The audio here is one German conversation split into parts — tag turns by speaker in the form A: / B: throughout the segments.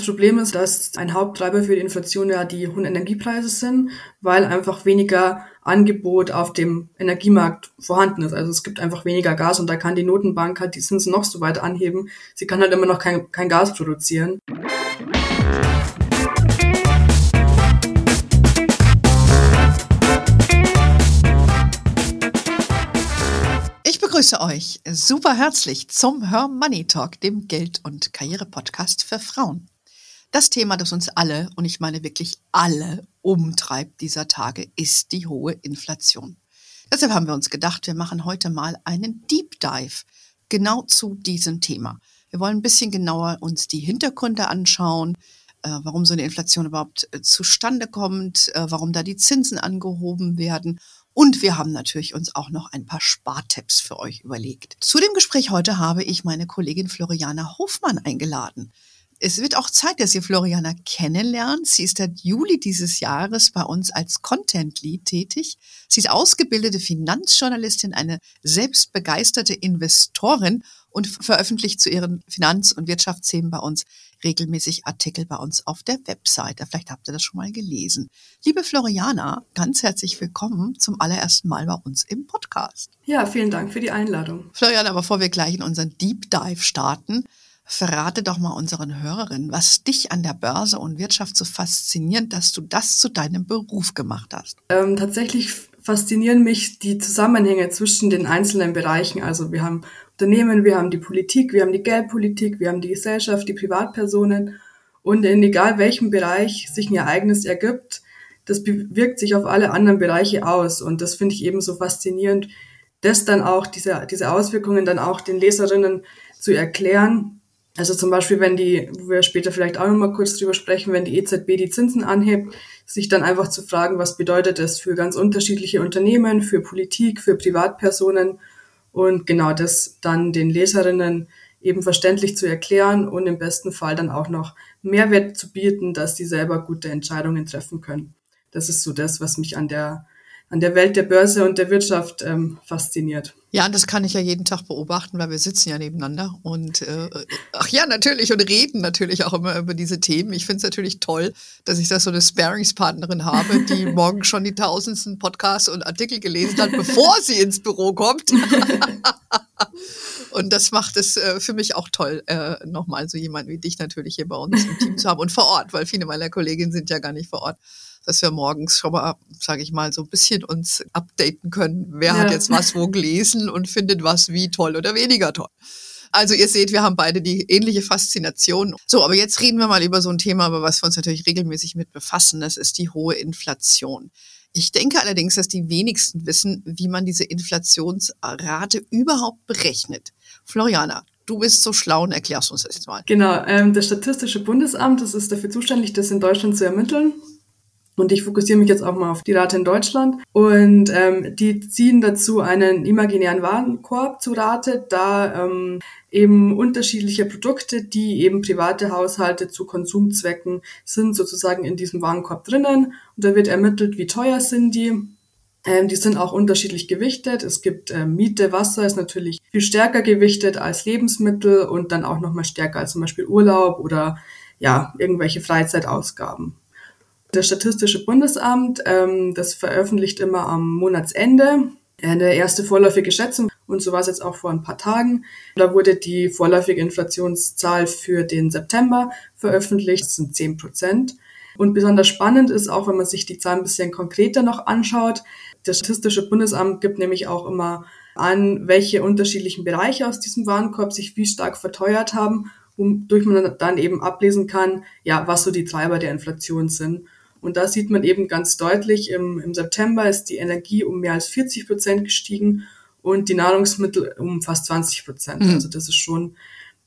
A: Das Problem ist, dass ein Haupttreiber für die Inflation ja die hohen Energiepreise sind, weil einfach weniger Angebot auf dem Energiemarkt vorhanden ist. Also es gibt einfach weniger Gas und da kann die Notenbank halt die Zinsen noch so weit anheben. Sie kann halt immer noch kein, kein Gas produzieren.
B: Ich begrüße euch super herzlich zum Her Money Talk, dem Geld- und Karriere-Podcast für Frauen. Das Thema, das uns alle, und ich meine wirklich alle, umtreibt dieser Tage, ist die hohe Inflation. Deshalb haben wir uns gedacht, wir machen heute mal einen Deep Dive genau zu diesem Thema. Wir wollen ein bisschen genauer uns die Hintergründe anschauen, äh, warum so eine Inflation überhaupt äh, zustande kommt, äh, warum da die Zinsen angehoben werden. Und wir haben natürlich uns auch noch ein paar Spartipps für euch überlegt. Zu dem Gespräch heute habe ich meine Kollegin Floriana Hofmann eingeladen. Es wird auch Zeit, dass ihr Floriana kennenlernt. Sie ist seit Juli dieses Jahres bei uns als Content Lead tätig. Sie ist ausgebildete Finanzjournalistin, eine selbstbegeisterte Investorin und veröffentlicht zu ihren Finanz- und Wirtschaftsthemen bei uns regelmäßig Artikel bei uns auf der Webseite. Vielleicht habt ihr das schon mal gelesen. Liebe Floriana, ganz herzlich willkommen zum allerersten Mal bei uns im Podcast.
A: Ja, vielen Dank für die Einladung.
B: Floriana, bevor wir gleich in unseren Deep Dive starten, Verrate doch mal unseren Hörerinnen, was dich an der Börse und Wirtschaft so fasziniert, dass du das zu deinem Beruf gemacht hast.
A: Ähm, tatsächlich faszinieren mich die Zusammenhänge zwischen den einzelnen Bereichen. Also wir haben Unternehmen, wir haben die Politik, wir haben die Geldpolitik, wir haben die Gesellschaft, die Privatpersonen. Und in egal welchem Bereich sich ein Ereignis ergibt, das wirkt sich auf alle anderen Bereiche aus. Und das finde ich eben so faszinierend, das dann auch, diese, diese Auswirkungen dann auch den Leserinnen zu erklären also zum Beispiel, wenn die, wo wir später vielleicht auch nochmal kurz drüber sprechen, wenn die EZB die Zinsen anhebt, sich dann einfach zu fragen, was bedeutet das für ganz unterschiedliche Unternehmen, für Politik, für Privatpersonen und genau das dann den Leserinnen eben verständlich zu erklären und im besten Fall dann auch noch Mehrwert zu bieten, dass sie selber gute Entscheidungen treffen können. Das ist so das, was mich an der an der Welt der Börse und der Wirtschaft ähm, fasziniert.
B: Ja, das kann ich ja jeden Tag beobachten, weil wir sitzen ja nebeneinander und äh, ach ja, natürlich und reden natürlich auch immer über diese Themen. Ich finde es natürlich toll, dass ich da so eine Sparingspartnerin habe, die morgen schon die tausendsten Podcasts und Artikel gelesen hat, bevor sie ins Büro kommt. Und das macht es äh, für mich auch toll, äh, nochmal so jemand wie dich natürlich hier bei uns im Team zu haben und vor Ort, weil viele meiner Kolleginnen sind ja gar nicht vor Ort dass wir morgens schon mal, sage ich mal, so ein bisschen uns updaten können. Wer ja. hat jetzt was wo gelesen und findet was wie toll oder weniger toll. Also ihr seht, wir haben beide die ähnliche Faszination. So, aber jetzt reden wir mal über so ein Thema, über was wir uns natürlich regelmäßig mit befassen. Das ist die hohe Inflation. Ich denke allerdings, dass die wenigsten wissen, wie man diese Inflationsrate überhaupt berechnet. Floriana, du bist so schlau und erklärst uns das jetzt mal.
A: Genau, ähm, das Statistische Bundesamt, das ist dafür zuständig, das in Deutschland zu ermitteln. Und ich fokussiere mich jetzt auch mal auf die Rate in Deutschland. Und ähm, die ziehen dazu einen imaginären Warenkorb zu Rate, da ähm, eben unterschiedliche Produkte, die eben private Haushalte zu Konsumzwecken sind, sozusagen in diesem Warenkorb drinnen. Und da wird ermittelt, wie teuer sind die. Ähm, die sind auch unterschiedlich gewichtet. Es gibt äh, Miete, Wasser ist natürlich viel stärker gewichtet als Lebensmittel und dann auch nochmal stärker als zum Beispiel Urlaub oder ja, irgendwelche Freizeitausgaben. Das Statistische Bundesamt, ähm, das veröffentlicht immer am Monatsende eine erste vorläufige Schätzung. Und so war es jetzt auch vor ein paar Tagen. Da wurde die vorläufige Inflationszahl für den September veröffentlicht. Das sind 10 Prozent. Und besonders spannend ist auch, wenn man sich die Zahlen ein bisschen konkreter noch anschaut. Das Statistische Bundesamt gibt nämlich auch immer an, welche unterschiedlichen Bereiche aus diesem Warenkorb sich wie stark verteuert haben, wodurch man dann eben ablesen kann, ja, was so die Treiber der Inflation sind. Und da sieht man eben ganz deutlich, im, im September ist die Energie um mehr als 40 Prozent gestiegen und die Nahrungsmittel um fast 20 Prozent. Mhm. Also das ist schon,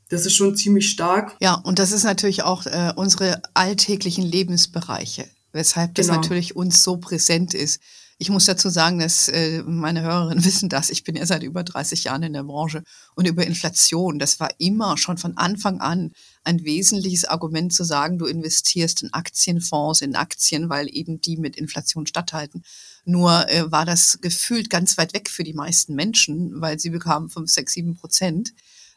A: das ist schon ziemlich stark.
B: Ja, und das ist natürlich auch äh, unsere alltäglichen Lebensbereiche, weshalb das genau. natürlich uns so präsent ist. Ich muss dazu sagen, dass äh, meine Hörerinnen wissen das. Ich bin ja seit über 30 Jahren in der Branche und über Inflation, das war immer schon von Anfang an ein wesentliches Argument zu sagen, du investierst in Aktienfonds, in Aktien, weil eben die mit Inflation statthalten. Nur äh, war das gefühlt ganz weit weg für die meisten Menschen, weil sie bekamen 5, 6, 7 Prozent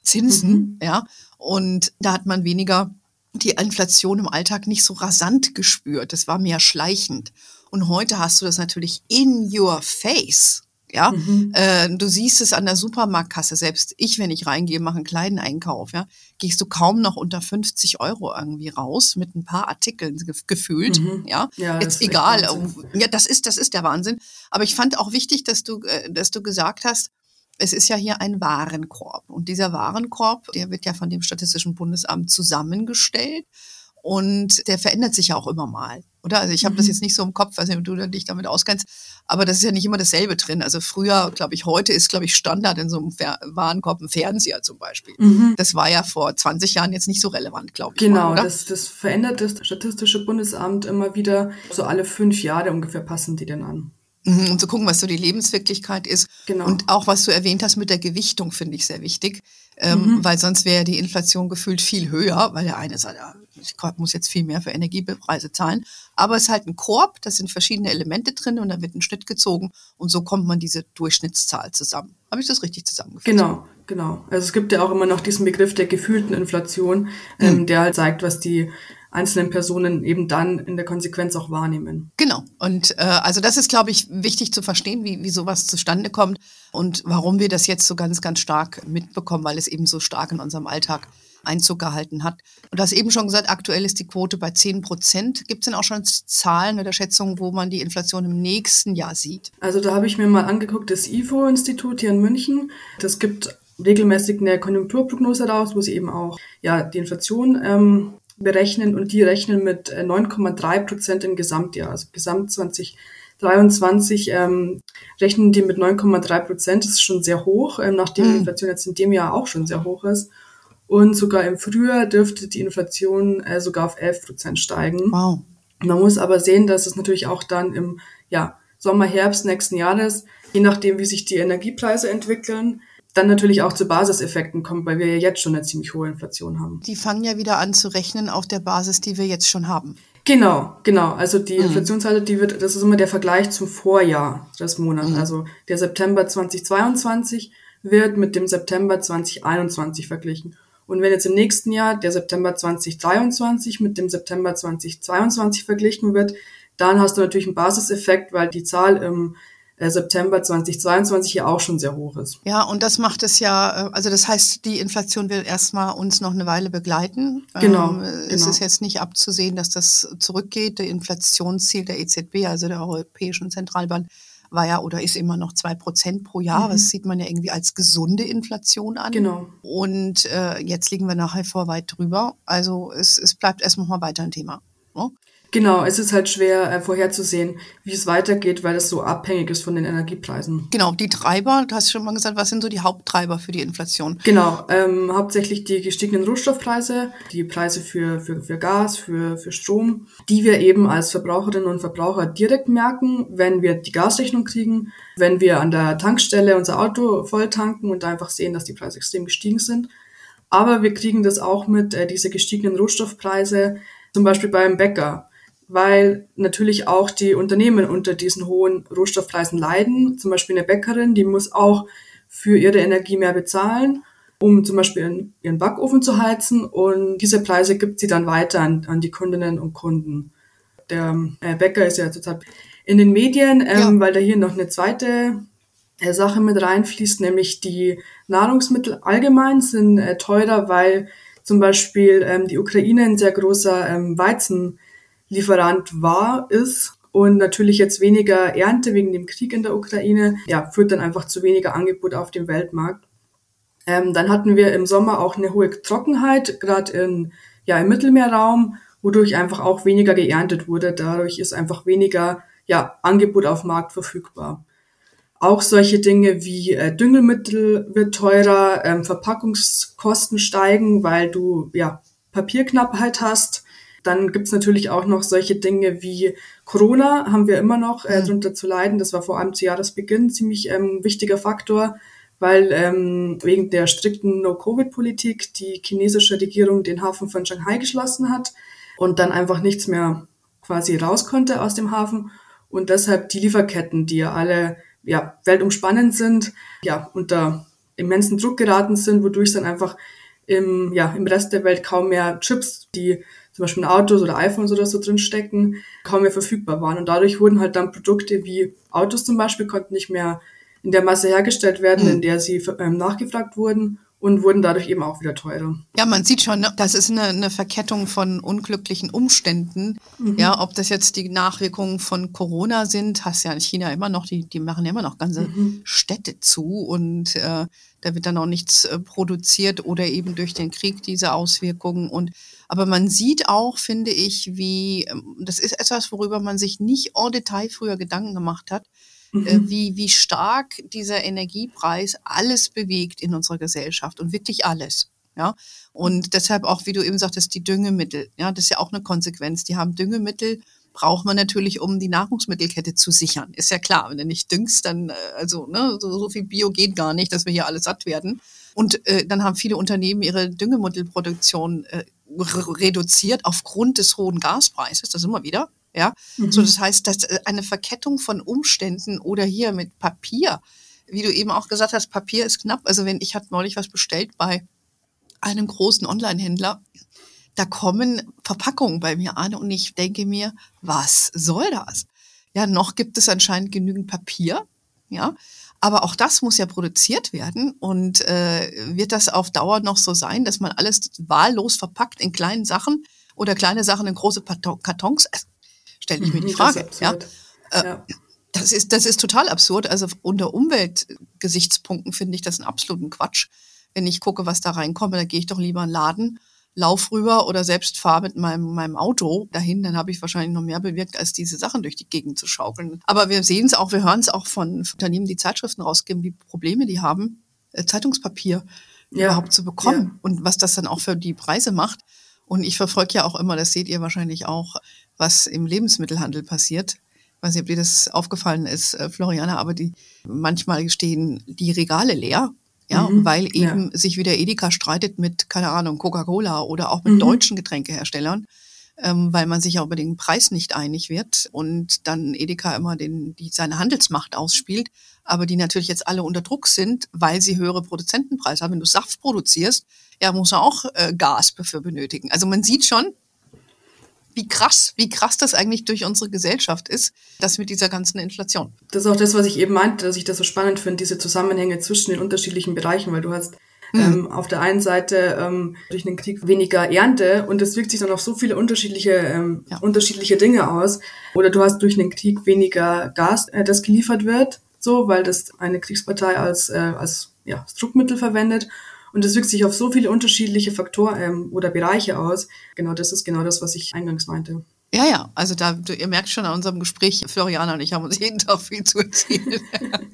B: Zinsen, mhm. ja. Und da hat man weniger die Inflation im Alltag nicht so rasant gespürt. Das war mehr schleichend. Und heute hast du das natürlich in your face. Ja, mhm. äh, du siehst es an der Supermarktkasse. Selbst ich, wenn ich reingehe, mache einen kleinen Einkauf. Ja, gehst du kaum noch unter 50 Euro irgendwie raus mit ein paar Artikeln gefühlt. Mhm. Ja, ja jetzt egal. Ja, das ist das ist der Wahnsinn. Aber ich fand auch wichtig, dass du äh, dass du gesagt hast, es ist ja hier ein Warenkorb. Und dieser Warenkorb, der wird ja von dem Statistischen Bundesamt zusammengestellt. Und der verändert sich ja auch immer mal, oder? Also ich habe mhm. das jetzt nicht so im Kopf, weiß nicht, ob du dich damit auskennst, aber das ist ja nicht immer dasselbe drin. Also früher, glaube ich, heute ist, glaube ich, Standard in so einem Fer Warenkorb ein Fernseher zum Beispiel. Mhm. Das war ja vor 20 Jahren jetzt nicht so relevant, glaube ich.
A: Genau,
B: mal,
A: das, das verändert das Statistische Bundesamt immer wieder. So alle fünf Jahre ungefähr passen die denn an.
B: Mhm, und zu gucken, was so die Lebenswirklichkeit ist. Genau. Und auch, was du erwähnt hast mit der Gewichtung, finde ich sehr wichtig. Ähm, mhm. Weil sonst wäre die Inflation gefühlt viel höher, weil der eine sagt, ja, ich muss jetzt viel mehr für Energiepreise zahlen. Aber es ist halt ein Korb, da sind verschiedene Elemente drin und da wird ein Schnitt gezogen und so kommt man diese Durchschnittszahl zusammen. Habe ich das richtig zusammengefasst?
A: Genau, genau. Also es gibt ja auch immer noch diesen Begriff der gefühlten Inflation, ähm, mhm. der halt zeigt, was die einzelnen Personen eben dann in der Konsequenz auch wahrnehmen.
B: Genau. Und äh, also das ist, glaube ich, wichtig zu verstehen, wie, wie sowas zustande kommt und warum wir das jetzt so ganz, ganz stark mitbekommen, weil es eben so stark in unserem Alltag Einzug gehalten hat. Und du hast eben schon gesagt, aktuell ist die Quote bei 10 Prozent. Gibt es denn auch schon Zahlen oder Schätzungen, wo man die Inflation im nächsten Jahr sieht?
A: Also da habe ich mir mal angeguckt, das IFO-Institut hier in München. Das gibt regelmäßig eine Konjunkturprognose raus, wo sie eben auch ja, die Inflation ähm, berechnen und die rechnen mit 9,3 äh, Prozent im Gesamtjahr, also Gesamt 2023 ähm, rechnen die mit 9,3 Prozent. Das ist schon sehr hoch, ähm, nachdem die hm. Inflation jetzt in dem Jahr auch schon sehr hoch ist. Und sogar im Frühjahr dürfte die Inflation äh, sogar auf 11 Prozent steigen. Wow. Man muss aber sehen, dass es natürlich auch dann im ja, Sommer, Herbst nächsten Jahres, je nachdem, wie sich die Energiepreise entwickeln, dann natürlich auch zu Basiseffekten kommt, weil wir ja jetzt schon eine ziemlich hohe Inflation haben.
B: Die fangen ja wieder an zu rechnen auf der Basis, die wir jetzt schon haben.
A: Genau, genau. Also die mhm. Inflationsrate, die wird, das ist immer der Vergleich zum Vorjahr des Monats. Mhm. Also der September 2022 wird mit dem September 2021 verglichen. Und wenn jetzt im nächsten Jahr der September 2023 mit dem September 2022 verglichen wird, dann hast du natürlich einen Basiseffekt, weil die Zahl im äh, September 2022 ja auch schon sehr hoch ist.
B: Ja, und das macht es ja, äh, also das heißt, die Inflation will erstmal uns noch eine Weile begleiten.
A: Genau.
B: Ähm, es
A: genau.
B: ist jetzt nicht abzusehen, dass das zurückgeht. Der Inflationsziel der EZB, also der Europäischen Zentralbank, war ja oder ist immer noch zwei Prozent pro Jahr. Mhm. Das sieht man ja irgendwie als gesunde Inflation an.
A: Genau.
B: Und äh, jetzt liegen wir nachher vor weit drüber. Also es, es bleibt erstmal mal weiter ein Thema.
A: Ne? Genau, es ist halt schwer äh, vorherzusehen, wie es weitergeht, weil es so abhängig ist von den Energiepreisen.
B: Genau, die Treiber, du hast schon mal gesagt, was sind so die Haupttreiber für die Inflation?
A: Genau, ähm, hauptsächlich die gestiegenen Rohstoffpreise, die Preise für, für, für Gas, für, für Strom, die wir eben als Verbraucherinnen und Verbraucher direkt merken, wenn wir die Gasrechnung kriegen, wenn wir an der Tankstelle unser Auto voll tanken und einfach sehen, dass die Preise extrem gestiegen sind. Aber wir kriegen das auch mit, äh, diese gestiegenen Rohstoffpreise, zum Beispiel beim Bäcker weil natürlich auch die Unternehmen unter diesen hohen Rohstoffpreisen leiden. Zum Beispiel eine Bäckerin, die muss auch für ihre Energie mehr bezahlen, um zum Beispiel ihren Backofen zu heizen. Und diese Preise gibt sie dann weiter an, an die Kundinnen und Kunden. Der äh, Bäcker ist ja total in den Medien, ähm, ja. weil da hier noch eine zweite äh, Sache mit reinfließt, nämlich die Nahrungsmittel allgemein sind äh, teurer, weil zum Beispiel ähm, die Ukraine ein sehr großer ähm, Weizen Lieferant war, ist und natürlich jetzt weniger Ernte wegen dem Krieg in der Ukraine, ja, führt dann einfach zu weniger Angebot auf dem Weltmarkt. Ähm, dann hatten wir im Sommer auch eine hohe Trockenheit, gerade in, ja, im Mittelmeerraum, wodurch einfach auch weniger geerntet wurde. Dadurch ist einfach weniger ja, Angebot auf Markt verfügbar. Auch solche Dinge wie äh, Düngemittel wird teurer, ähm, Verpackungskosten steigen, weil du ja Papierknappheit hast. Dann gibt's natürlich auch noch solche Dinge wie Corona, haben wir immer noch äh, mhm. drunter zu leiden. Das war vor allem zu Jahresbeginn ziemlich ähm, wichtiger Faktor, weil ähm, wegen der strikten No-Covid-Politik die chinesische Regierung den Hafen von Shanghai geschlossen hat und dann einfach nichts mehr quasi raus konnte aus dem Hafen. Und deshalb die Lieferketten, die ja alle ja, weltumspannend sind, ja, unter immensen Druck geraten sind, wodurch es dann einfach im, ja, im Rest der Welt kaum mehr Chips, die zum Beispiel in Autos oder iPhones oder so drin stecken, kaum mehr verfügbar waren. Und dadurch wurden halt dann Produkte wie Autos zum Beispiel konnten nicht mehr in der Masse hergestellt werden, mhm. in der sie ähm, nachgefragt wurden und wurden dadurch eben auch wieder teurer.
B: Ja, man sieht schon, ne, das ist eine, eine Verkettung von unglücklichen Umständen. Mhm. Ja, ob das jetzt die Nachwirkungen von Corona sind, hast ja in China immer noch, die, die machen ja immer noch ganze mhm. Städte zu und äh, da wird dann auch nichts äh, produziert oder eben durch den Krieg diese Auswirkungen und aber man sieht auch, finde ich, wie, ähm, das ist etwas, worüber man sich nicht en Detail früher Gedanken gemacht hat, äh, mhm. wie, wie stark dieser Energiepreis alles bewegt in unserer Gesellschaft und wirklich alles. Ja, und deshalb auch, wie du eben sagtest, die Düngemittel. Ja, das ist ja auch eine Konsequenz. Die haben Düngemittel, braucht man natürlich, um die Nahrungsmittelkette zu sichern. Ist ja klar, wenn du nicht düngst, dann, äh, also, ne, so, so viel Bio geht gar nicht, dass wir hier alle satt werden. Und äh, dann haben viele Unternehmen ihre Düngemittelproduktion äh, reduziert aufgrund des hohen Gaspreises, das immer wieder. Ja, mhm. so das heißt, dass äh, eine Verkettung von Umständen oder hier mit Papier, wie du eben auch gesagt hast, Papier ist knapp. Also wenn ich hatte neulich was bestellt bei einem großen Online-Händler, da kommen Verpackungen bei mir an und ich denke mir, was soll das? Ja, noch gibt es anscheinend genügend Papier, ja, aber auch das muss ja produziert werden und äh, wird das auf Dauer noch so sein, dass man alles wahllos verpackt in kleinen Sachen oder kleine Sachen in große Kartons? stelle ich mir die mhm, Frage. Ja? Äh, ja. Das ist, das ist total absurd. Also unter Umweltgesichtspunkten finde ich das einen absoluten Quatsch. Wenn ich gucke, was da reinkommt, dann gehe ich doch lieber in den Laden, lauf rüber oder selbst fahre mit meinem, meinem Auto dahin, dann habe ich wahrscheinlich noch mehr bewirkt, als diese Sachen durch die Gegend zu schaukeln. Aber wir sehen es auch, wir hören es auch von Unternehmen, die Zeitschriften rausgeben, wie Probleme die haben, äh, Zeitungspapier ja. überhaupt zu bekommen ja. und was das dann auch für die Preise macht. Und ich verfolge ja auch immer, das seht ihr wahrscheinlich auch, was im Lebensmittelhandel passiert. Ich weiß nicht, ob dir das aufgefallen ist, äh, Floriana, aber die, manchmal stehen die Regale leer. Ja, mhm, weil eben ja. sich wieder Edeka streitet mit, keine Ahnung, Coca-Cola oder auch mit mhm. deutschen Getränkeherstellern, ähm, weil man sich ja über den Preis nicht einig wird und dann Edeka immer den, die, seine Handelsmacht ausspielt, aber die natürlich jetzt alle unter Druck sind, weil sie höhere Produzentenpreise haben. Wenn du Saft produzierst, ja, muss er auch äh, Gas dafür benötigen. Also man sieht schon, wie krass, wie krass das eigentlich durch unsere Gesellschaft ist, das mit dieser ganzen Inflation.
A: Das ist auch das, was ich eben meinte, dass ich das so spannend finde, diese Zusammenhänge zwischen den unterschiedlichen Bereichen, weil du hast mhm. ähm, auf der einen Seite ähm, durch den Krieg weniger Ernte und das wirkt sich dann auf so viele unterschiedliche ähm, ja. unterschiedliche Dinge aus. Oder du hast durch den Krieg weniger Gas, äh, das geliefert wird, so, weil das eine Kriegspartei als äh, als ja, Druckmittel verwendet. Und das wirkt sich auf so viele unterschiedliche Faktoren ähm, oder Bereiche aus. Genau, das ist genau das, was ich eingangs meinte.
B: Ja, ja, also da, ihr merkt schon an unserem Gespräch, Floriana und ich haben uns jeden Tag viel zu erzählen.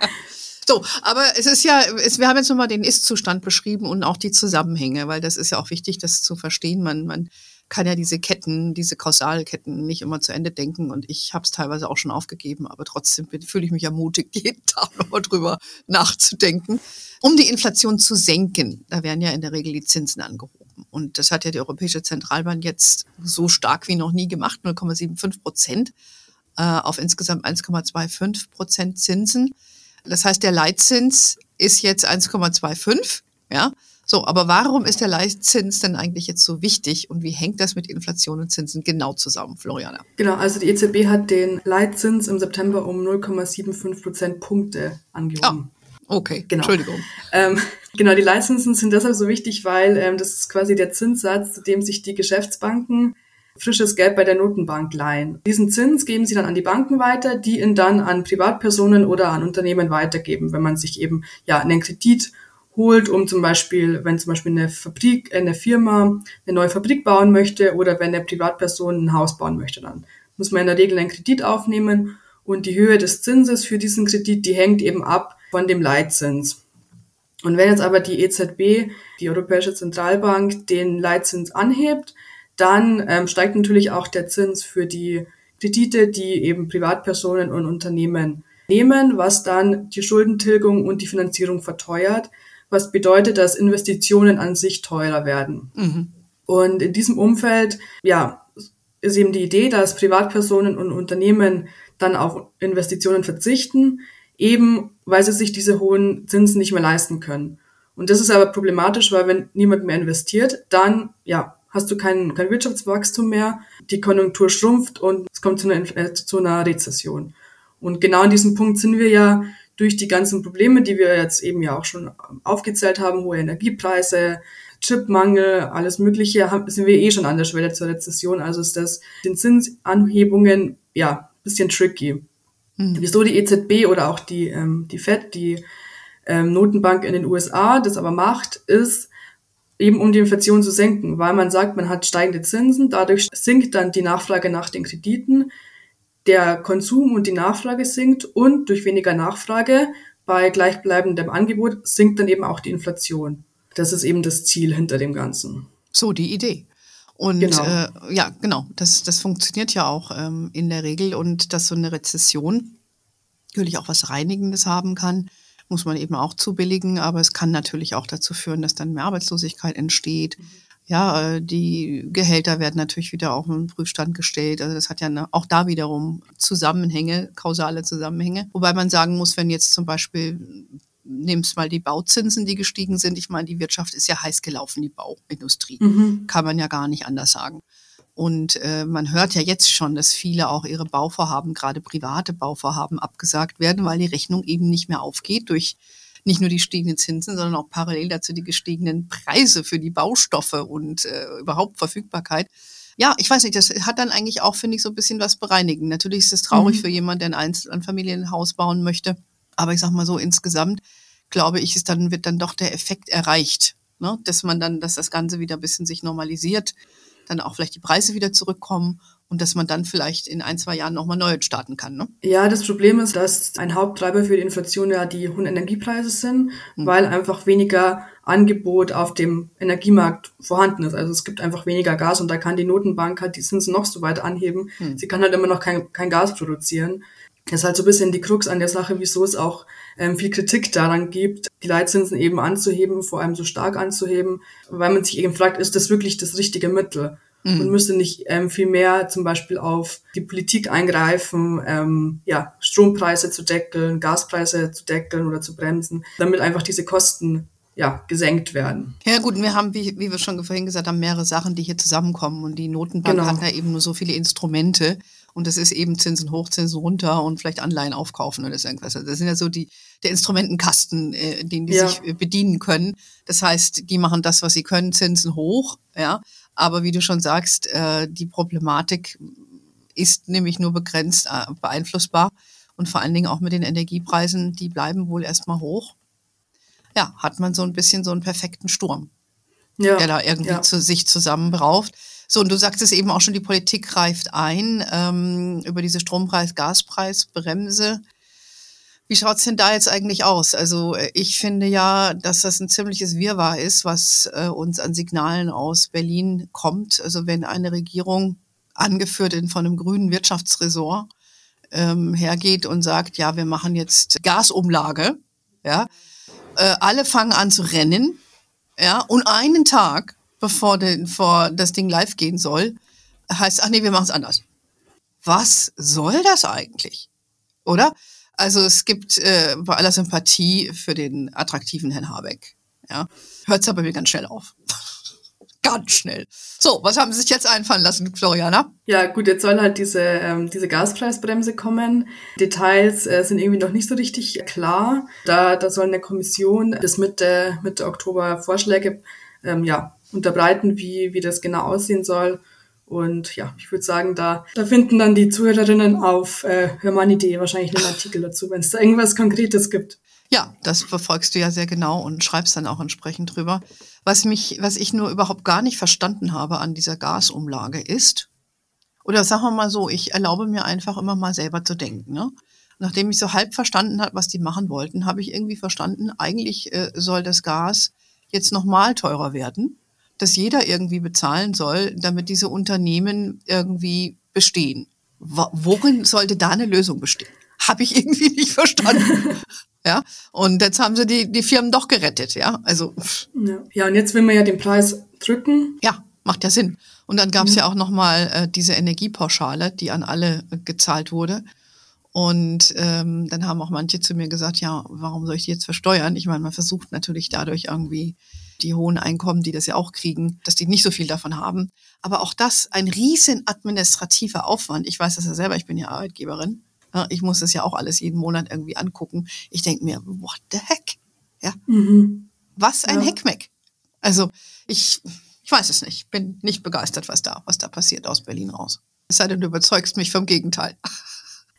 B: so, aber es ist ja, es, wir haben jetzt nochmal den Ist-Zustand beschrieben und auch die Zusammenhänge, weil das ist ja auch wichtig, das zu verstehen. Man, man kann ja diese Ketten, diese Kausalketten nicht immer zu Ende denken und ich habe es teilweise auch schon aufgegeben, aber trotzdem fühle ich mich ermutigt, jeden Tag nochmal drüber nachzudenken. Um die Inflation zu senken, da werden ja in der Regel die Zinsen angehoben. Und das hat ja die Europäische Zentralbank jetzt so stark wie noch nie gemacht, 0,75 Prozent äh, auf insgesamt 1,25 Prozent Zinsen. Das heißt, der Leitzins ist jetzt 1,25, ja. So, aber warum ist der Leitzins denn eigentlich jetzt so wichtig und wie hängt das mit Inflation und Zinsen genau zusammen, Floriana?
A: Genau, also die EZB hat den Leitzins im September um 0,75 Prozentpunkte angehoben.
B: Oh, okay, genau. Entschuldigung.
A: Ähm, genau, die Leitzinsen sind deshalb so wichtig, weil ähm, das ist quasi der Zinssatz, zu dem sich die Geschäftsbanken frisches Geld bei der Notenbank leihen. Diesen Zins geben sie dann an die Banken weiter, die ihn dann an Privatpersonen oder an Unternehmen weitergeben, wenn man sich eben ja einen Kredit holt, um zum Beispiel, wenn zum Beispiel eine Fabrik, eine Firma eine neue Fabrik bauen möchte oder wenn eine Privatperson ein Haus bauen möchte, dann muss man in der Regel einen Kredit aufnehmen und die Höhe des Zinses für diesen Kredit, die hängt eben ab von dem Leitzins. Und wenn jetzt aber die EZB, die Europäische Zentralbank, den Leitzins anhebt, dann ähm, steigt natürlich auch der Zins für die Kredite, die eben Privatpersonen und Unternehmen nehmen, was dann die Schuldentilgung und die Finanzierung verteuert was bedeutet, dass Investitionen an sich teurer werden. Mhm. Und in diesem Umfeld, ja, ist eben die Idee, dass Privatpersonen und Unternehmen dann auf Investitionen verzichten, eben weil sie sich diese hohen Zinsen nicht mehr leisten können. Und das ist aber problematisch, weil wenn niemand mehr investiert, dann ja, hast du kein, kein Wirtschaftswachstum mehr, die Konjunktur schrumpft und es kommt zu einer, äh, zu einer Rezession. Und genau an diesem Punkt sind wir ja durch die ganzen Probleme, die wir jetzt eben ja auch schon aufgezählt haben, hohe Energiepreise, Chipmangel, alles Mögliche, sind wir eh schon an der Schwelle zur Rezession. Also ist das den Zinsanhebungen ja bisschen tricky. Mhm. Wieso die EZB oder auch die ähm, die Fed, die ähm, Notenbank in den USA, das aber macht, ist eben um die Inflation zu senken, weil man sagt, man hat steigende Zinsen, dadurch sinkt dann die Nachfrage nach den Krediten, der Konsum und die Nachfrage sinkt und durch weniger Nachfrage bei gleichbleibendem Angebot sinkt dann eben auch die Inflation. Das ist eben das Ziel hinter dem Ganzen.
B: So die Idee. Und genau. Äh, ja, genau, das, das funktioniert ja auch ähm, in der Regel und dass so eine Rezession natürlich auch was Reinigendes haben kann, muss man eben auch zubilligen, aber es kann natürlich auch dazu führen, dass dann mehr Arbeitslosigkeit entsteht. Mhm. Ja, äh, die Gehälter werden natürlich wieder auf den Prüfstand gestellt. Also das hat ja auch da wiederum Zusammenhänge, kausale Zusammenhänge. Wobei man sagen muss, wenn jetzt zum Beispiel nimmst mal die Bauzinsen, die gestiegen sind. Ich meine, die Wirtschaft ist ja heiß gelaufen, die Bauindustrie. Mhm. Kann man ja gar nicht anders sagen. Und äh, man hört ja jetzt schon, dass viele auch ihre Bauvorhaben, gerade private Bauvorhaben, abgesagt werden, weil die Rechnung eben nicht mehr aufgeht durch nicht nur die stiegenden Zinsen, sondern auch parallel dazu die gestiegenen Preise für die Baustoffe und äh, überhaupt Verfügbarkeit. Ja, ich weiß nicht, das hat dann eigentlich auch, finde ich, so ein bisschen was bereinigen. Natürlich ist es traurig mhm. für jemanden, der ein Einzelfamilienhaus bauen möchte. Aber ich sag mal so, insgesamt glaube ich, ist dann, wird dann doch der Effekt erreicht, ne? dass man dann, dass das Ganze wieder ein bisschen sich normalisiert dann auch vielleicht die Preise wieder zurückkommen und dass man dann vielleicht in ein, zwei Jahren nochmal neu starten kann. Ne?
A: Ja, das Problem ist, dass ein Haupttreiber für die Inflation ja die hohen Energiepreise sind, mhm. weil einfach weniger Angebot auf dem Energiemarkt vorhanden ist. Also es gibt einfach weniger Gas und da kann die Notenbank halt die Zinsen noch so weit anheben. Mhm. Sie kann halt immer noch kein, kein Gas produzieren. Das ist halt so ein bisschen die Krux an der Sache, wieso es auch ähm, viel Kritik daran gibt, die Leitzinsen eben anzuheben, vor allem so stark anzuheben, weil man sich eben fragt, ist das wirklich das richtige Mittel? Mhm. Und müsste nicht ähm, viel mehr zum Beispiel auf die Politik eingreifen, ähm, ja, Strompreise zu deckeln, Gaspreise zu deckeln oder zu bremsen, damit einfach diese Kosten ja, gesenkt werden.
B: Ja gut, wir haben, wie, wie wir schon vorhin gesagt haben, mehrere Sachen, die hier zusammenkommen und die Notenbank genau. hat da eben nur so viele Instrumente und das ist eben Zinsen hoch, Zinsen runter und vielleicht Anleihen aufkaufen oder so irgendwas. Also das sind ja so die, der Instrumentenkasten, äh, den die ja. sich äh, bedienen können. Das heißt, die machen das, was sie können, Zinsen hoch, ja. Aber wie du schon sagst, äh, die Problematik ist nämlich nur begrenzt äh, beeinflussbar und vor allen Dingen auch mit den Energiepreisen, die bleiben wohl erstmal hoch. Ja, hat man so ein bisschen so einen perfekten Sturm, ja. der da irgendwie ja. zu sich zusammenbraucht. So, und du sagst es eben auch schon, die Politik greift ein ähm, über diese Strompreis, Gaspreis, Bremse. Wie schaut's denn da jetzt eigentlich aus? Also äh, ich finde ja, dass das ein ziemliches Wirrwarr ist, was äh, uns an Signalen aus Berlin kommt. Also wenn eine Regierung, angeführt in, von einem grünen Wirtschaftsressort, ähm, hergeht und sagt, ja, wir machen jetzt Gasumlage, ja, äh, alle fangen an zu rennen, ja, und einen Tag bevor, den, vor das Ding live gehen soll, heißt, ach nee, wir machen es anders. Was soll das eigentlich? Oder? Also es gibt äh, bei aller Sympathie für den attraktiven Herrn Habeck. Ja, hört es aber mir ganz schnell auf. ganz schnell. So, was haben Sie sich jetzt einfallen lassen, Floriana?
A: Ja, gut, jetzt soll halt diese, ähm, diese Gaspreisbremse kommen. Details äh, sind irgendwie noch nicht so richtig klar. Da, da soll eine Kommission bis Mitte, Mitte Oktober Vorschläge ähm, ja, unterbreiten, wie, wie das genau aussehen soll. Und ja, ich würde sagen, da, da finden dann die Zuhörerinnen auf äh, Hörmann.de wahrscheinlich einen Artikel dazu, wenn es da irgendwas Konkretes gibt.
B: Ja, das verfolgst du ja sehr genau und schreibst dann auch entsprechend drüber. Was mich, was ich nur überhaupt gar nicht verstanden habe an dieser Gasumlage ist, oder sagen wir mal so, ich erlaube mir einfach immer mal selber zu denken. Ne? Nachdem ich so halb verstanden habe, was die machen wollten, habe ich irgendwie verstanden, eigentlich äh, soll das Gas jetzt nochmal teurer werden das jeder irgendwie bezahlen soll, damit diese Unternehmen irgendwie bestehen. Worin sollte da eine Lösung bestehen? Habe ich irgendwie nicht verstanden. ja, und jetzt haben sie die, die Firmen doch gerettet, ja. Also.
A: Ja. ja, und jetzt will man ja den Preis drücken.
B: Ja, macht ja Sinn. Und dann gab es mhm. ja auch nochmal äh, diese Energiepauschale, die an alle äh, gezahlt wurde. Und ähm, dann haben auch manche zu mir gesagt, ja, warum soll ich die jetzt versteuern? Ich meine, man versucht natürlich dadurch irgendwie die hohen Einkommen, die das ja auch kriegen, dass die nicht so viel davon haben. Aber auch das ein riesen administrativer Aufwand. Ich weiß das ja selber, ich bin ja Arbeitgeberin. Ich muss das ja auch alles jeden Monat irgendwie angucken. Ich denke mir, what the heck? Ja. Mhm. Was ein ja. Heckmeck. Also ich, ich weiß es nicht. Bin nicht begeistert, was da, was da passiert aus Berlin raus. Es sei denn, du überzeugst mich vom Gegenteil.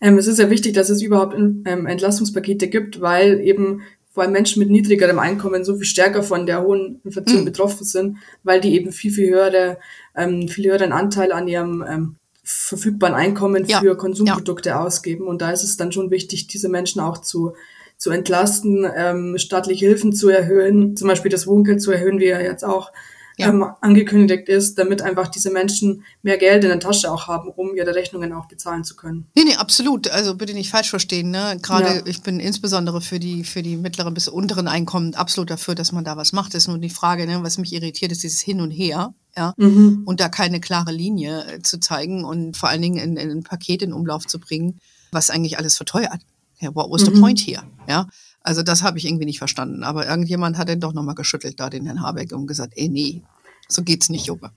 A: Ähm, es ist ja wichtig, dass es überhaupt ähm, Entlastungspakete gibt, weil eben vor allem Menschen mit niedrigerem Einkommen so viel stärker von der hohen Inflation mhm. betroffen sind, weil die eben viel, viel höhere, ähm, viel höheren Anteil an ihrem ähm, verfügbaren Einkommen ja. für Konsumprodukte ja. ausgeben. Und da ist es dann schon wichtig, diese Menschen auch zu, zu entlasten, ähm, staatliche Hilfen zu erhöhen, zum Beispiel das Wohngeld zu erhöhen, wie er jetzt auch ja. ähm, angekündigt ist, damit einfach diese Menschen mehr Geld in der Tasche auch haben, um ihre Rechnungen auch bezahlen zu können.
B: Nee, nee, absolut. Also bitte nicht falsch verstehen. Ne? Gerade ja. ich bin insbesondere für die, für die mittleren bis unteren Einkommen absolut dafür, dass man da was macht. Das ist nur die Frage, ne? was mich irritiert, ist dieses Hin und Her. Ja, mhm. und da keine klare Linie äh, zu zeigen und vor allen Dingen in, in ein Paket in Umlauf zu bringen, was eigentlich alles verteuert. Ja, what was mhm. the point here? Ja, also das habe ich irgendwie nicht verstanden. Aber irgendjemand hat dann doch nochmal geschüttelt, da den Herrn Habeck, und gesagt, ey, nee, so geht's nicht, Junge.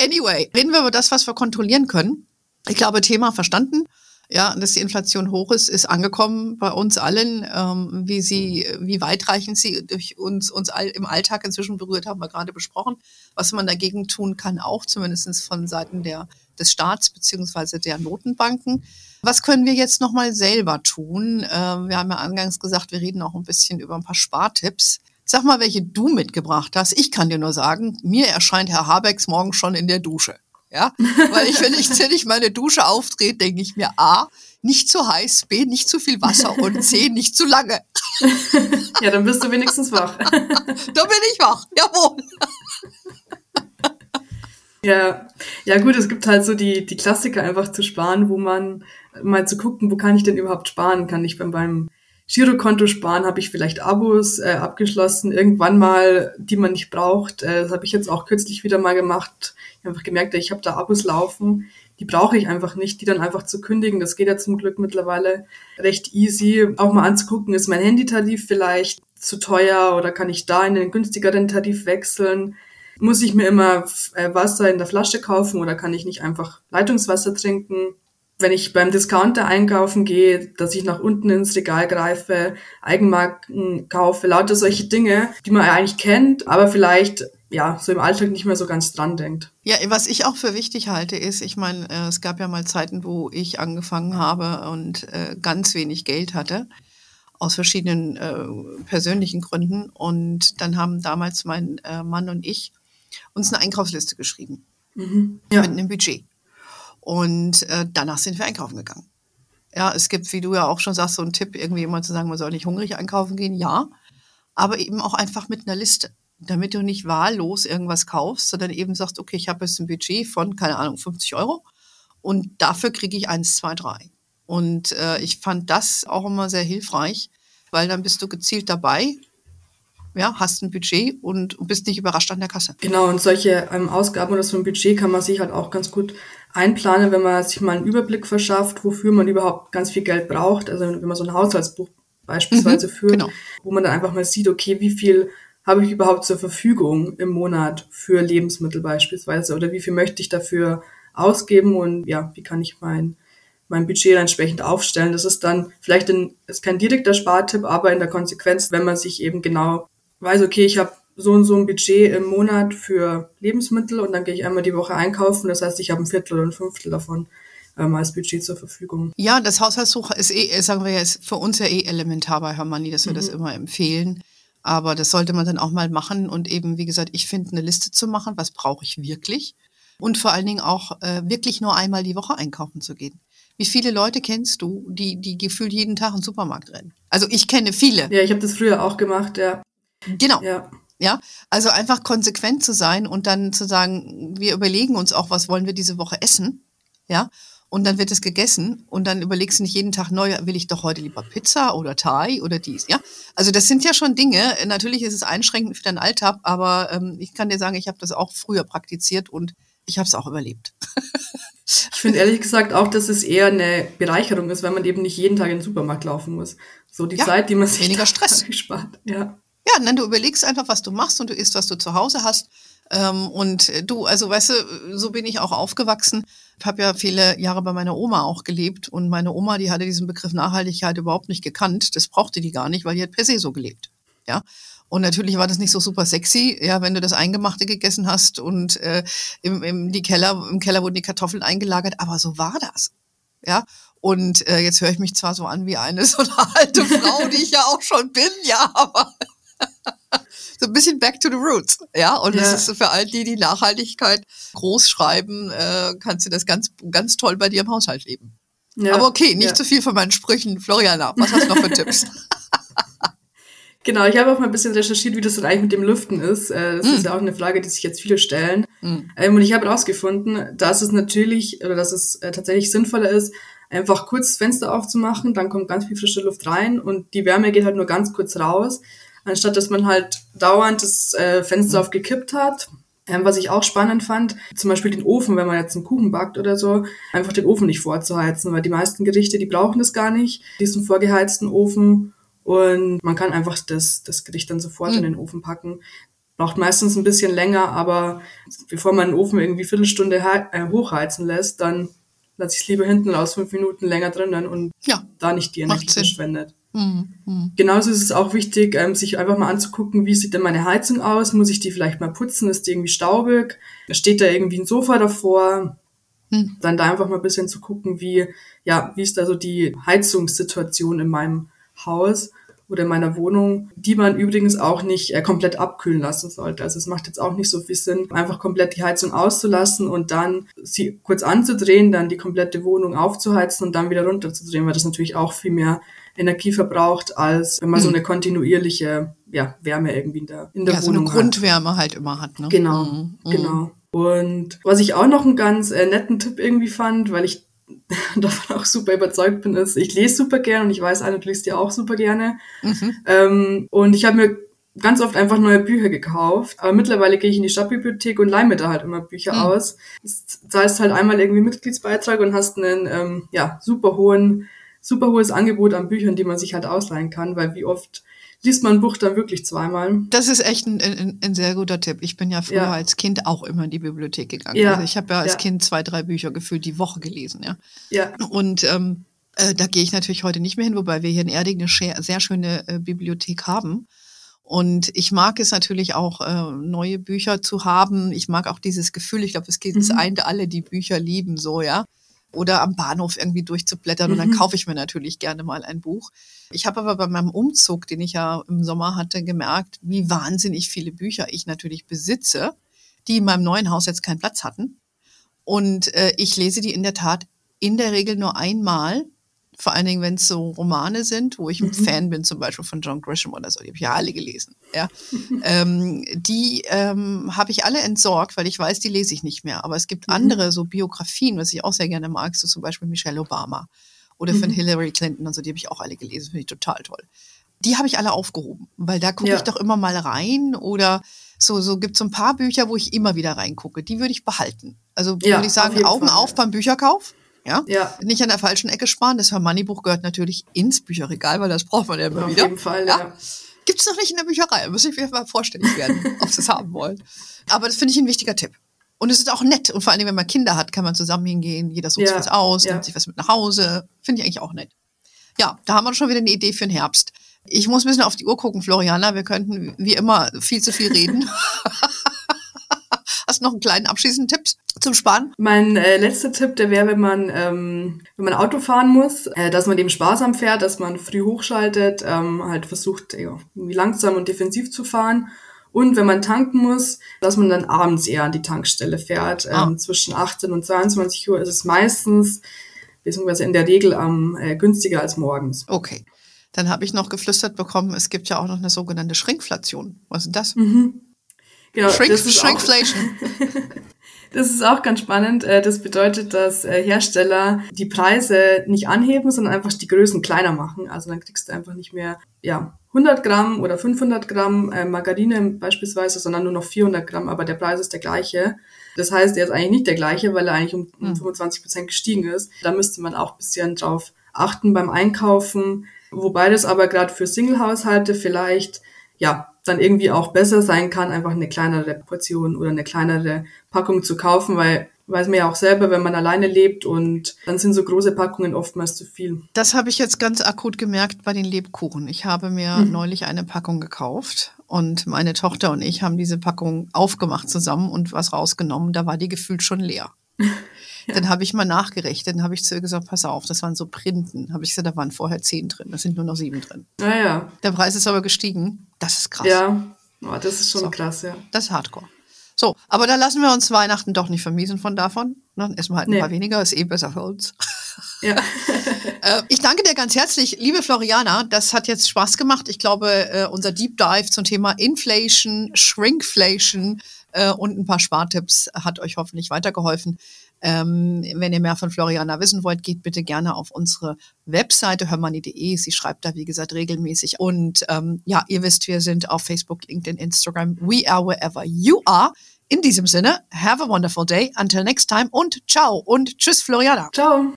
B: Anyway, reden wir über das, was wir kontrollieren können. Ich glaube, Thema verstanden. Ja, dass die Inflation hoch ist, ist angekommen bei uns allen. Ähm, wie sie, wie weitreichend sie durch uns, uns all, im Alltag inzwischen berührt, haben wir gerade besprochen. Was man dagegen tun kann, auch zumindest von Seiten der, des Staats beziehungsweise der Notenbanken. Was können wir jetzt nochmal selber tun? Äh, wir haben ja angangs gesagt, wir reden auch ein bisschen über ein paar Spartipps. Sag mal, welche du mitgebracht hast. Ich kann dir nur sagen, mir erscheint Herr Habecks morgen schon in der Dusche. Ja, weil ich, wenn ich, wenn ich meine Dusche aufdrehe, denke ich mir, A, nicht zu heiß, B, nicht zu viel Wasser und C, nicht zu lange.
A: Ja, dann bist du wenigstens wach. Da
B: bin ich wach, jawohl.
A: Ja, ja gut, es gibt halt so die, die Klassiker einfach zu sparen, wo man mal zu gucken, wo kann ich denn überhaupt sparen? Kann ich beim, beim Girokonto sparen, habe ich vielleicht Abos äh, abgeschlossen, irgendwann mal, die man nicht braucht. Äh, das habe ich jetzt auch kürzlich wieder mal gemacht. Ich habe einfach gemerkt, ich habe da Abos laufen, die brauche ich einfach nicht, die dann einfach zu kündigen. Das geht ja zum Glück mittlerweile recht easy. Auch mal anzugucken, ist mein Handytarif vielleicht zu teuer oder kann ich da in den günstigeren Tarif wechseln? Muss ich mir immer äh, Wasser in der Flasche kaufen oder kann ich nicht einfach Leitungswasser trinken? Wenn ich beim Discounter einkaufen gehe, dass ich nach unten ins Regal greife, Eigenmarken kaufe, lauter solche Dinge, die man eigentlich kennt, aber vielleicht ja, so im Alltag nicht mehr so ganz dran denkt.
B: Ja, was ich auch für wichtig halte, ist, ich meine, äh, es gab ja mal Zeiten, wo ich angefangen habe und äh, ganz wenig Geld hatte, aus verschiedenen äh, persönlichen Gründen. Und dann haben damals mein äh, Mann und ich uns eine Einkaufsliste geschrieben. Mhm. Ja. Mit einem Budget. Und äh, danach sind wir einkaufen gegangen. Ja, es gibt, wie du ja auch schon sagst, so einen Tipp, irgendwie jemand zu sagen, man soll nicht hungrig einkaufen gehen. Ja, aber eben auch einfach mit einer Liste, damit du nicht wahllos irgendwas kaufst, sondern eben sagst, okay, ich habe jetzt ein Budget von, keine Ahnung, 50 Euro und dafür kriege ich eins, zwei, drei. Und äh, ich fand das auch immer sehr hilfreich, weil dann bist du gezielt dabei ja, hast ein Budget und bist nicht überrascht an der Kasse.
A: Genau, und solche ähm, Ausgaben oder so ein Budget kann man sich halt auch ganz gut einplanen, wenn man sich mal einen Überblick verschafft, wofür man überhaupt ganz viel Geld braucht. Also wenn man so ein Haushaltsbuch beispielsweise mhm, führt, genau. wo man dann einfach mal sieht, okay, wie viel habe ich überhaupt zur Verfügung im Monat für Lebensmittel beispielsweise oder wie viel möchte ich dafür ausgeben und ja, wie kann ich mein mein Budget entsprechend aufstellen. Das ist dann vielleicht ein, ist kein direkter Spartipp, aber in der Konsequenz, wenn man sich eben genau weiß, okay, ich habe so und so ein Budget im Monat für Lebensmittel und dann gehe ich einmal die Woche einkaufen. Das heißt, ich habe ein Viertel oder ein Fünftel davon ähm, als Budget zur Verfügung.
B: Ja, das Haushaltsbuch ist eh, sagen wir ja, ist für uns ja eh elementar bei Hermanni, dass wir mhm. das immer empfehlen. Aber das sollte man dann auch mal machen und eben, wie gesagt, ich finde eine Liste zu machen, was brauche ich wirklich und vor allen Dingen auch äh, wirklich nur einmal die Woche einkaufen zu gehen. Wie viele Leute kennst du, die, die gefühlt jeden Tag in den Supermarkt rennen? Also ich kenne viele.
A: Ja, ich habe das früher auch gemacht, ja.
B: Genau. Ja. Ja, also einfach konsequent zu sein und dann zu sagen, wir überlegen uns auch, was wollen wir diese Woche essen, ja, und dann wird es gegessen und dann überlegst du nicht jeden Tag neu, will ich doch heute lieber Pizza oder Thai oder dies, ja. Also das sind ja schon Dinge, natürlich ist es einschränkend für deinen Alltag, aber ähm, ich kann dir sagen, ich habe das auch früher praktiziert und ich habe es auch überlebt.
A: Ich finde ehrlich gesagt auch, dass es eher eine Bereicherung ist, wenn man eben nicht jeden Tag in den Supermarkt laufen muss. So die
B: Ja,
A: Zeit, die man sich
B: weniger Stress.
A: spart. Ja.
B: Ja, dann du überlegst einfach, was du machst und du isst, was du zu Hause hast. Ähm, und äh, du, also weißt du, so bin ich auch aufgewachsen. Ich habe ja viele Jahre bei meiner Oma auch gelebt und meine Oma, die hatte diesen Begriff Nachhaltigkeit überhaupt nicht gekannt. Das brauchte die gar nicht, weil die hat per se so gelebt. Ja. Und natürlich war das nicht so super sexy, ja, wenn du das Eingemachte gegessen hast und äh, im, im, die Keller, im Keller wurden die Kartoffeln eingelagert, aber so war das. Ja. Und äh, jetzt höre ich mich zwar so an wie eine so eine alte Frau, die ich ja auch schon bin, ja, aber bisschen back to the roots, ja. Und das
A: Ja.
B: ist für all die, die Nachhaltigkeit groß schreiben, äh, kannst du das ganz, ganz toll bei dir im Haushalt leben.
A: Ja.
B: Aber okay, nicht
A: ja.
B: zu viel von meinen Sprüchen. Floriana, was hast du noch für Tipps?
A: Genau, ich habe auch mal ein bisschen recherchiert, wie das denn eigentlich mit dem Lüften ist. Äh, Das
B: Mm.
A: ist ja auch eine Frage, die sich jetzt viele stellen.
B: Mm.
A: Und ich habe herausgefunden, dass es natürlich, oder dass es äh, tatsächlich sinnvoller ist, einfach kurz das Fenster aufzumachen, dann kommt ganz viel frische Luft rein und die Wärme geht halt nur ganz kurz raus, anstatt dass man halt dauernd das äh, Fenster aufgekippt hat. Ähm, was ich auch spannend fand, zum Beispiel den Ofen, wenn man jetzt einen Kuchen backt oder so, einfach den Ofen nicht vorzuheizen, weil die meisten Gerichte, die brauchen das gar nicht, diesen vorgeheizten Ofen. Und man kann einfach das, das Gericht dann sofort
B: Mhm.
A: in den Ofen packen. Braucht meistens ein bisschen länger, aber bevor man den Ofen irgendwie Viertelstunde äh, hochheizen lässt, dann lasse ich es lieber hinten raus, fünf Minuten länger drinnen und
B: Ja.
A: da nicht die Energie verschwendet.
B: Hm, hm.
A: Genauso ist es auch wichtig, ähm, sich einfach mal anzugucken, wie sieht denn meine Heizung aus? Muss ich die vielleicht mal putzen? Ist die irgendwie staubig? Steht da irgendwie ein Sofa davor?
B: Hm.
A: Dann da einfach mal ein bisschen zu gucken, wie, ja, wie ist da so die Heizungssituation in meinem Haus oder in meiner Wohnung, die man übrigens auch nicht äh, komplett abkühlen lassen sollte. Also es macht jetzt auch nicht so viel Sinn, einfach komplett die Heizung auszulassen und dann sie kurz anzudrehen, dann die komplette Wohnung aufzuheizen und dann wieder runterzudrehen, weil das natürlich auch viel mehr Energie verbraucht, als wenn man so
B: Mhm.
A: eine kontinuierliche ja, Wärme irgendwie in der, in der
B: Ja, so eine
A: Wohnung hat.
B: Grundwärme halt immer hat, ne?
A: Genau,
B: Hm, hm.
A: genau. Und was ich auch noch einen ganz äh, netten Tipp irgendwie fand, weil ich davon auch super überzeugt bin, ist, ich lese super gerne und ich weiß, Anne, du liest ja auch super gerne.
B: Mhm.
A: Ähm, und ich habe mir ganz oft einfach neue Bücher gekauft. Aber mittlerweile gehe ich in die Stadtbibliothek und leih mir da halt immer Bücher
B: Mhm.
A: aus. Das zahlst halt einmal irgendwie Mitgliedsbeitrag und hast einen ähm, ja, super hohen, super hohes Angebot an Büchern, die man sich halt ausleihen kann, weil wie oft liest man ein Buch dann wirklich zweimal.
B: Das ist echt ein, ein, ein sehr guter Tipp. Ich bin ja früher
A: Ja.
B: als Kind auch immer in die Bibliothek gegangen.
A: Ja.
B: Also ich habe ja als
A: Ja.
B: Kind zwei, drei Bücher gefühlt die Woche gelesen, ja.
A: Ja,
B: Und ähm, äh, da gehe ich natürlich heute nicht mehr hin, wobei wir hier in Erding eine sehr schöne äh, Bibliothek haben. Und ich mag es natürlich auch, äh, neue Bücher zu haben. Ich mag auch dieses Gefühl, ich glaube, es geht
A: Mhm.
B: eint alle, die Bücher lieben, so, ja. Oder am Bahnhof irgendwie durchzublättern und dann
A: Mhm.
B: kaufe ich mir natürlich gerne mal ein Buch. Ich habe aber bei meinem Umzug, den ich ja im Sommer hatte, gemerkt, wie wahnsinnig viele Bücher ich natürlich besitze, die in meinem neuen Haus jetzt keinen Platz hatten. Und äh, ich lese die in der Tat in der Regel nur einmal. Vor allen Dingen, wenn es so Romane sind, wo ich ein
A: Mhm.
B: Fan bin, zum Beispiel von John Grisham oder so, die habe ich ja alle gelesen. Ja. ähm, die ähm, habe ich alle entsorgt, weil ich weiß, die lese ich nicht mehr. Aber es gibt
A: Mhm.
B: andere so Biografien, was ich auch sehr gerne mag, so zum Beispiel Michelle Obama oder von
A: Mhm.
B: Hillary Clinton und so, die habe ich auch alle gelesen, finde ich total toll. Die habe ich alle aufgehoben, weil da gucke
A: Ja.
B: ich doch immer mal rein oder so, so gibt es so ein paar Bücher, wo ich immer wieder reingucke. Die würde ich behalten. Also
A: Ja,
B: würde ich
A: auf
B: sagen,
A: jeden
B: Augen
A: Fall,
B: auf beim Bücherkauf. Ja?
A: ja,
B: Nicht an der falschen Ecke sparen. Das Hermanni-Buch gehört natürlich ins Bücherregal, weil das braucht man ja immer
A: auf
B: wieder.
A: jeden Fall,
B: Ja.
A: ja.
B: Gibt es noch nicht in der Bücherei. Muss ich mir mal vorstellig werden, ob sie es haben wollen. Aber das finde ich ein wichtiger Tipp. Und es ist auch nett. Und vor allem, wenn man Kinder hat, kann man zusammen hingehen. Jeder sucht
A: Ja,
B: was aus,
A: ja.
B: nimmt sich was mit nach Hause. Finde ich eigentlich auch nett. Ja, da haben wir schon wieder eine Idee für den Herbst. Ich muss ein bisschen auf die Uhr gucken, Floriana. Wir könnten wie immer viel zu viel reden. Hast du noch einen kleinen abschließenden Tipp zum Sparen?
A: Mein äh, letzter Tipp, der wäre, wenn man, ähm, wenn man Auto fahren muss, äh, dass man dem sparsam fährt, dass man früh hochschaltet, ähm, halt versucht, ja, irgendwie langsam und defensiv zu fahren. Und wenn man tanken muss, dass man dann abends eher an die Tankstelle fährt. Ähm,
B: Ah.
A: Zwischen 18 und 22 Uhr ist es meistens, beziehungsweise in der Regel am äh, günstiger als morgens.
B: Okay. Dann habe ich noch geflüstert bekommen, es gibt ja auch noch eine sogenannte Schrinkflation. Was ist das?
A: Mhm. Genau,
B: Shrink,
A: das ist auch-
B: Shrinkflation.
A: Das ist auch ganz spannend. Äh, Das bedeutet, dass äh, Hersteller die Preise nicht anheben, sondern einfach die Größen kleiner machen. Also dann kriegst du einfach nicht mehr ja, 100 Gramm oder 500 Gramm äh, Margarine beispielsweise, sondern nur noch 400 Gramm, aber der Preis ist der gleiche. Das heißt, er ist eigentlich nicht der gleiche, weil er eigentlich um, um 25 hm. Prozent gestiegen ist. Da müsste man auch bisschen drauf achten beim Einkaufen, wobei das aber gerade für Single-Haushalte vielleicht ja dann irgendwie auch besser sein kann, einfach eine kleinere Portion oder eine kleinere Packung zu kaufen, weil weiß man ja auch selber, wenn man alleine lebt und dann sind so große Packungen oftmals zu viel.
B: Das habe ich jetzt ganz akut gemerkt bei den Lebkuchen. Ich habe mir mhm. neulich eine Packung gekauft und meine Tochter und ich haben diese Packung aufgemacht zusammen und was rausgenommen. Da war die gefühlt schon leer. Dann habe ich mal nachgerechnet, dann habe ich zu ihr gesagt, pass auf, das waren so Printen. Habe ich gesagt, da waren vorher zehn drin, das sind nur noch sieben drin.
A: Naja.
B: Der Preis ist aber gestiegen. Das ist krass.
A: Ja, oh, das ist schon so. krass, ja.
B: Das ist Hardcore. So, aber da lassen wir uns Weihnachten doch nicht vermiesen von davon. Ne? Essen wir halt ein nee. paar weniger, ist eh besser für uns. Ja. äh, ich danke dir ganz herzlich, liebe Floriana. Das hat jetzt Spaß gemacht. Ich glaube, äh, unser Deep Dive zum Thema Inflation, Shrinkflation äh, und ein paar Spartipps hat euch hoffentlich weitergeholfen. Ähm, wenn ihr mehr von Floriana wissen wollt, geht bitte gerne auf unsere Webseite hörmani.de. Sie schreibt da, wie gesagt, regelmäßig. Und ähm, ja, ihr wisst, wir sind auf Facebook, LinkedIn, Instagram. We are wherever you are. In diesem Sinne, have a wonderful day. Until next time und ciao und tschüss, Floriana.
A: Ciao.